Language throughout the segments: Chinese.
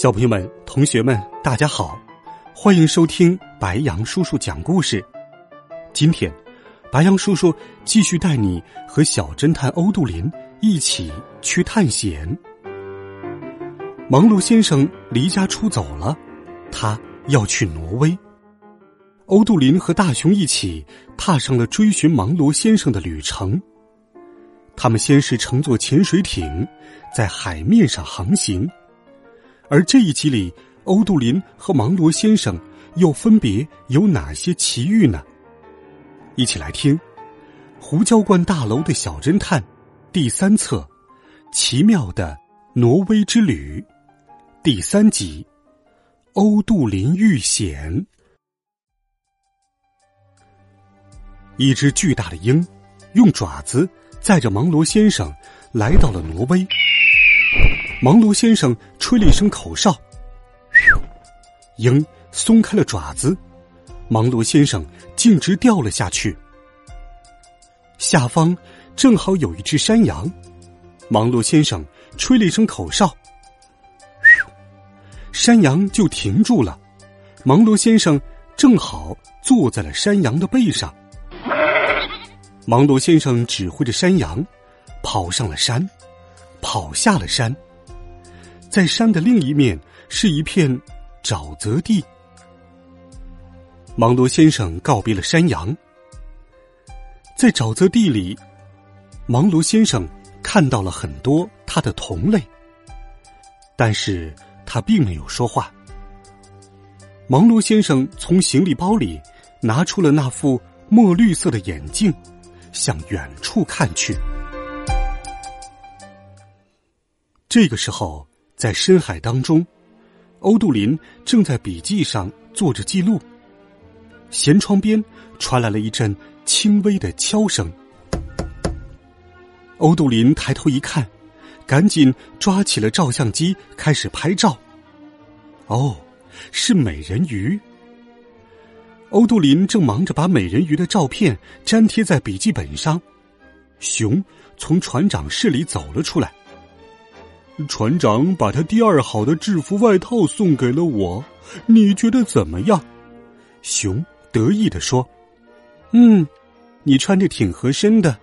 小朋友们、同学们，大家好，欢迎收听白羊叔叔讲故事。今天，白羊叔叔继续带你和小侦探欧杜林一起去探险。忙碌先生离家出走了，他要去挪威。欧杜林和大熊一起踏上了追寻忙罗先生的旅程。他们先是乘坐潜水艇，在海面上航行。而这一集里，欧杜林和芒罗先生又分别有哪些奇遇呢？一起来听《胡椒罐大楼的小侦探》第三册《奇妙的挪威之旅》第三集《欧杜林遇险》。一只巨大的鹰用爪子载着芒罗先生来到了挪威。芒罗先生吹了一声口哨，鹰松开了爪子，芒罗先生径直掉了下去。下方正好有一只山羊，芒罗先生吹了一声口哨，山羊就停住了。芒罗先生正好坐在了山羊的背上，芒罗先生指挥着山羊跑上了山，跑下了山。在山的另一面是一片沼泽地。芒罗先生告别了山羊，在沼泽地里，芒罗先生看到了很多他的同类，但是他并没有说话。芒罗先生从行李包里拿出了那副墨绿色的眼镜，向远处看去。这个时候。在深海当中，欧杜林正在笔记上做着记录。舷窗边传来了一阵轻微的敲声。欧杜林抬头一看，赶紧抓起了照相机开始拍照。哦，是美人鱼。欧杜林正忙着把美人鱼的照片粘贴在笔记本上。熊从船长室里走了出来。船长把他第二好的制服外套送给了我，你觉得怎么样？熊得意的说：“嗯，你穿着挺合身的。”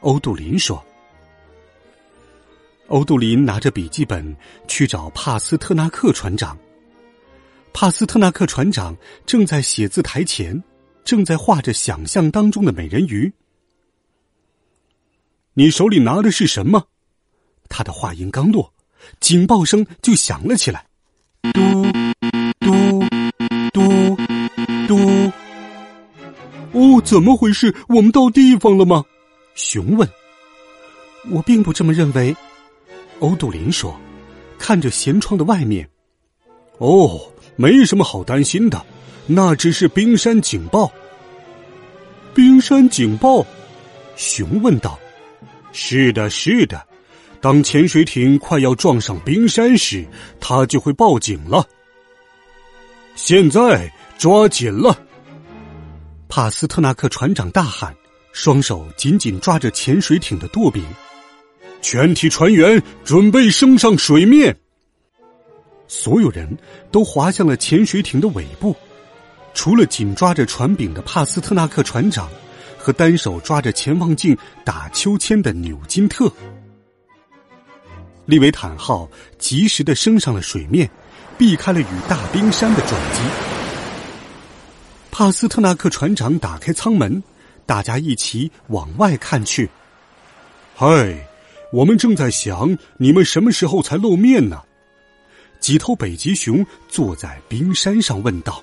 欧杜林说。欧杜林拿着笔记本去找帕斯特纳克船长。帕斯特纳克船长正在写字台前，正在画着想象当中的美人鱼。你手里拿的是什么？他的话音刚落，警报声就响了起来，嘟嘟嘟嘟。哦，怎么回事？我们到地方了吗？熊问。我并不这么认为，欧杜林说，看着舷窗的外面。哦，没什么好担心的，那只是冰山警报。冰山警报？熊问道。是的，是的。当潜水艇快要撞上冰山时，它就会报警了。现在抓紧了！帕斯特纳克船长大喊，双手紧紧抓着潜水艇的舵柄。全体船员准备升上水面。所有人都滑向了潜水艇的尾部，除了紧抓着船柄的帕斯特纳克船长和单手抓着潜望镜打秋千的纽金特。利维坦号及时的升上了水面，避开了与大冰山的撞击。帕斯特纳克船长打开舱门，大家一起往外看去。嗨，我们正在想你们什么时候才露面呢？几头北极熊坐在冰山上问道。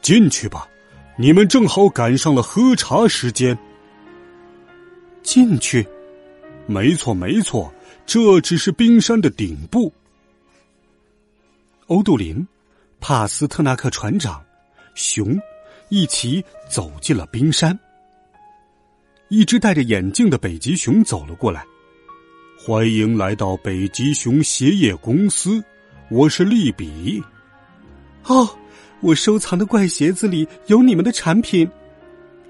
进去吧，你们正好赶上了喝茶时间。进去。没错，没错，这只是冰山的顶部。欧杜林、帕斯特纳克船长、熊一起走进了冰山。一只戴着眼镜的北极熊走了过来，欢迎来到北极熊鞋业公司，我是利比。哦，我收藏的怪鞋子里有你们的产品，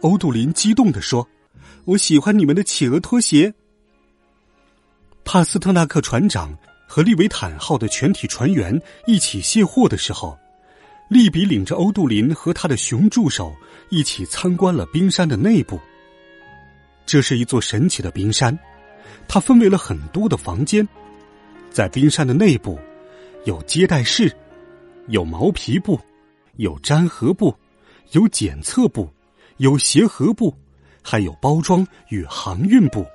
欧杜林激动地说：“我喜欢你们的企鹅拖鞋。”帕斯特纳克船长和利维坦号的全体船员一起卸货的时候，利比领着欧杜林和他的熊助手一起参观了冰山的内部。这是一座神奇的冰山，它分为了很多的房间。在冰山的内部，有接待室，有毛皮部，有粘合部，有检测部，有协和部，还有包装与航运部。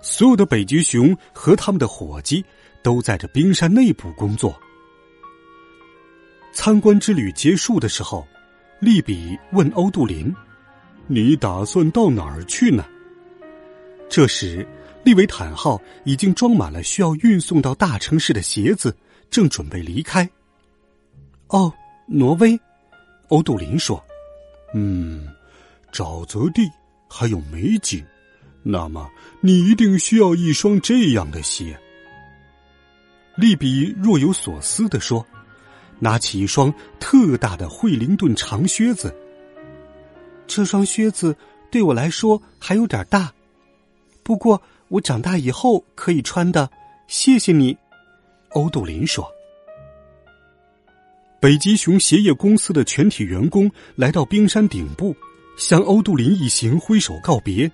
所有的北极熊和他们的伙计都在这冰山内部工作。参观之旅结束的时候，利比问欧杜林。你打算到哪儿去呢？这时，利维坦号已经装满了需要运送到大城市的鞋子，正准备离开。哦，挪威，欧杜林说：“嗯，沼泽地还有美景，那么你一定需要一双这样的鞋。”利比若有所思地说，拿起一双特大的惠灵顿长靴子。这双靴子对我来说还有点大，不过我长大以后可以穿的。谢谢你，欧杜林说。北极熊鞋业公司的全体员工来到冰山顶部，向欧杜林一行挥手告别。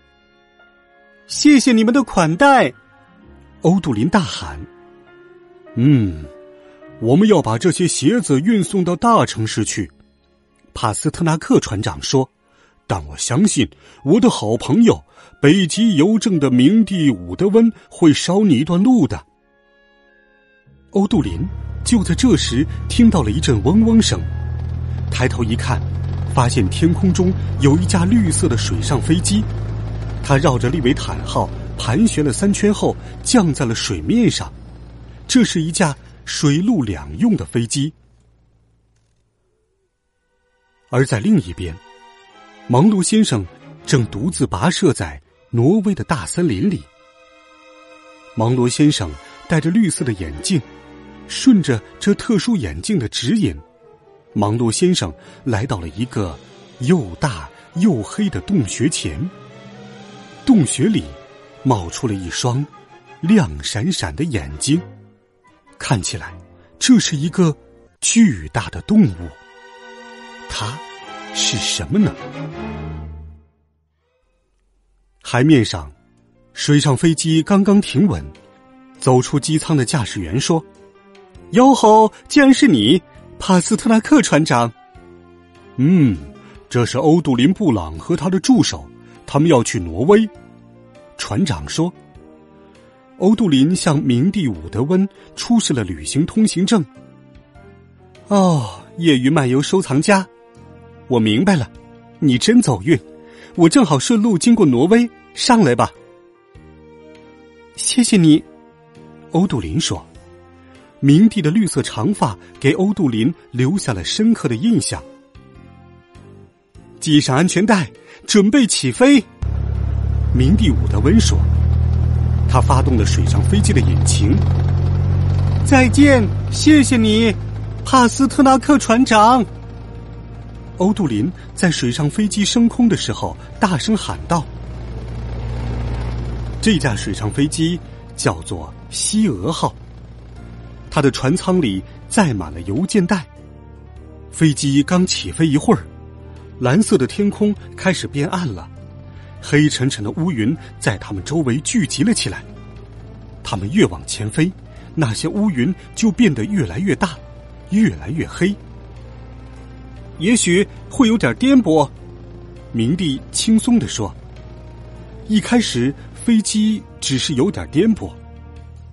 谢谢你们的款待，欧杜林大喊。嗯，我们要把这些鞋子运送到大城市去，帕斯特纳克船长说。但我相信我的好朋友北极邮政的明帝伍德温会捎你一段路的。欧杜林就在这时听到了一阵嗡嗡声，抬头一看，发现天空中有一架绿色的水上飞机，他绕着利维坦号盘旋了三圈后降在了水面上。这是一架水陆两用的飞机，而在另一边。芒罗先生正独自跋涉在挪威的大森林里。芒罗先生戴着绿色的眼镜，顺着这特殊眼镜的指引，芒罗先生来到了一个又大又黑的洞穴前。洞穴里冒出了一双亮闪闪的眼睛，看起来这是一个巨大的动物。它。是什么呢？海面上，水上飞机刚刚停稳，走出机舱的驾驶员说：“哟吼，竟然是你，帕斯特纳克船长。”“嗯，这是欧杜林布朗和他的助手，他们要去挪威。”船长说。欧杜林向明帝伍德温出示了旅行通行证。哦，业余漫游收藏家。我明白了，你真走运，我正好顺路经过挪威，上来吧。谢谢你，欧杜林说。明帝的绿色长发给欧杜林留下了深刻的印象。系上安全带，准备起飞。明帝伍德温说。他发动了水上飞机的引擎。再见，谢谢你，帕斯特纳克船长。欧杜林在水上飞机升空的时候大声喊道：“这架水上飞机叫做西俄号，它的船舱里载满了邮件袋。飞机刚起飞一会儿，蓝色的天空开始变暗了，黑沉沉的乌云在他们周围聚集了起来。他们越往前飞，那些乌云就变得越来越大，越来越黑。”也许会有点颠簸，明帝轻松的说。一开始飞机只是有点颠簸，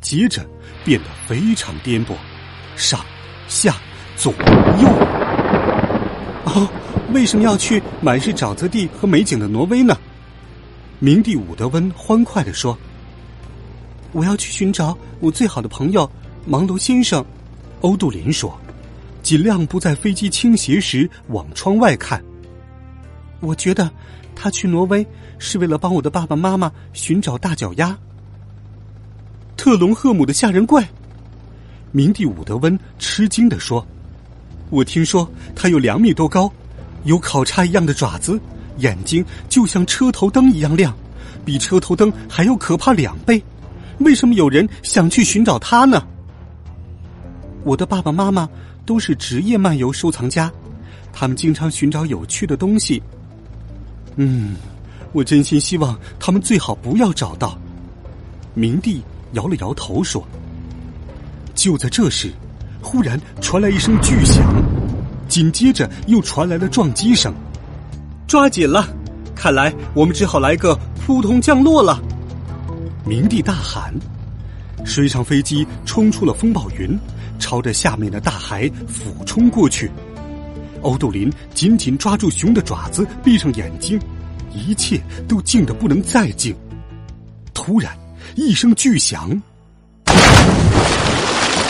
接着变得非常颠簸，上、下、左、右。哦，为什么要去满是沼泽地和美景的挪威呢？明帝伍德温欢快的说：“我要去寻找我最好的朋友芒罗先生。”欧杜林说：“尽量不在飞机倾斜时往窗外看。”我觉得他去挪威是为了帮我的爸爸妈妈寻找大脚丫。特隆赫姆的吓人怪，明帝伍德温吃惊的说：“我听说他有两米多高，有烤叉一样的爪子，眼睛就像车头灯一样亮，比车头灯还要可怕两倍。为什么有人想去寻找它呢？”我的爸爸妈妈都是职业漫游收藏家，他们经常寻找有趣的东西。嗯，我真心希望他们最好不要找到。明帝摇了摇头说：“就在这时，忽然传来一声巨响，紧接着又传来了撞击声。抓紧了，看来我们只好来个扑通降落了。”明帝大喊，水上飞机冲出了风暴云，朝着下面的大海俯冲过去。欧杜林紧紧抓住熊的爪子，闭上眼睛，一切都静得不能再静。突然，一声巨响，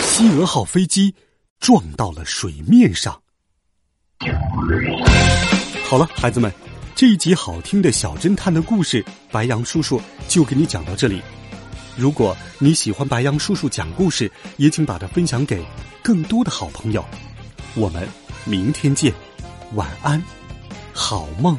西俄号飞机撞到了水面上。好了，孩子们，这一集好听的小侦探的故事，白杨叔叔就给你讲到这里。如果你喜欢白杨叔叔讲故事，也请把它分享给更多的好朋友。我们。明天见，晚安，好梦。